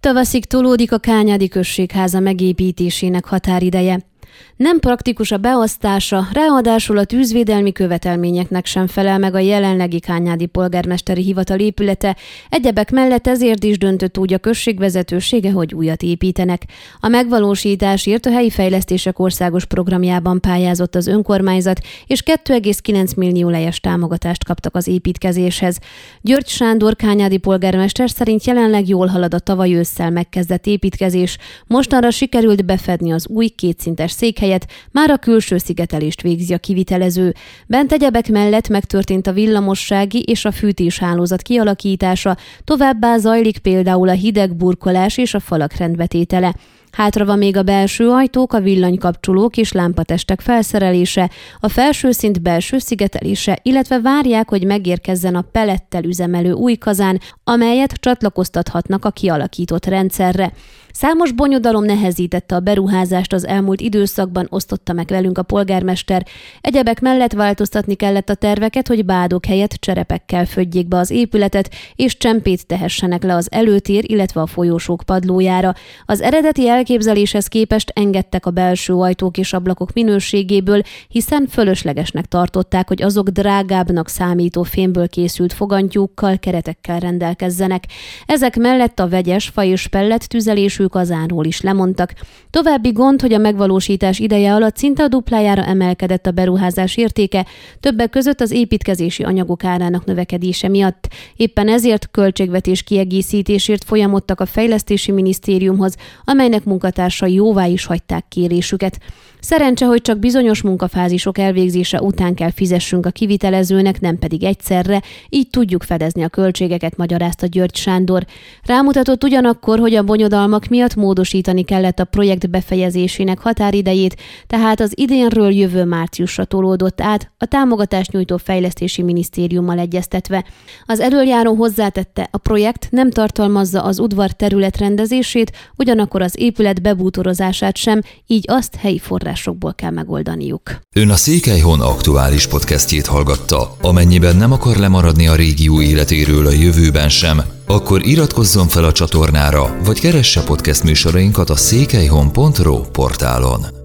Tavaszig tolódik a Kányádi községháza megépítésének határideje. Nem praktikus a beosztása, ráadásul a tűzvédelmi követelményeknek sem felel meg a jelenlegi Kányádi polgármesteri hivatal épülete, egyebek mellett ezért is döntött úgy a község vezetősége, hogy újat építenek. A megvalósításért a helyi fejlesztések országos programjában pályázott az önkormányzat, és 2,9 millió lejes támogatást kaptak az építkezéshez. György Sándor Kányádi polgármester szerint jelenleg jól halad a tavaly ősszel megkezdett építkezés, mostanra sikerült befedni az új kétszintes székhely helyett már a külső szigetelést végzi a kivitelező. Bent egyebek mellett megtörtént a villamossági és a fűtéshálózat kialakítása, továbbá zajlik például a hideg burkolás és a falak rendbetétele. Hátra van még a belső ajtók, a villanykapcsolók és lámpatestek felszerelése, a felső szint belső szigetelése, illetve várják, hogy megérkezzen a pelettel üzemelő új kazán, amelyet csatlakoztathatnak a kialakított rendszerre. Számos bonyodalom nehezítette a beruházást az elmúlt időszakban, osztotta meg velünk a polgármester. Egyebek mellett változtatni kellett a terveket, hogy bádok helyett cserepekkel födjék be az épületet, és csempét tehessenek le az előtér, illetve a folyósók padlójára. Az eredeti elképzeléshez képest engedtek a belső ajtók és ablakok minőségéből, hiszen fölöslegesnek tartották, hogy azok drágábbnak számító fémből készült fogantyúkkal, keretekkel rendelkezzenek. Ezek mellett a vegyes fa és pellet tüzelésű kazánról is lemondtak. További gond, hogy a megvalósítás ideje alatt szinte a duplájára emelkedett a beruházás értéke, többek között az építkezési anyagok árának növekedése miatt. Éppen ezért költségvetés kiegészítésért folyamodtak a fejlesztési minisztériumhoz, amelynek munkatársai jóvá is hagyták kérésüket. Szerencse, hogy csak bizonyos munkafázisok elvégzése után kell fizessünk a kivitelezőnek, nem pedig egyszerre, így tudjuk fedezni a költségeket, magyarázta György Sándor. Rámutatott ugyanakkor, hogy a bonyodalmak miatt módosítani kellett a projekt befejezésének határidejét, tehát az idénről jövő márciusra tolódott át, a támogatást nyújtó fejlesztési minisztériummal egyeztetve. Az előjáró hozzátette, a projekt nem tartalmazza az udvar terület rendezését, ugyanakkor az épület bebútorozását sem, így azt helyi forrásokból kell megoldaniuk. Ön a Székelyhon aktuális podcastjét hallgatta. Amennyiben nem akar lemaradni a régió életéről a jövőben sem, akkor iratkozzon fel a csatornára, vagy keresse podcast műsorainkat a székelyhon.pro portálon.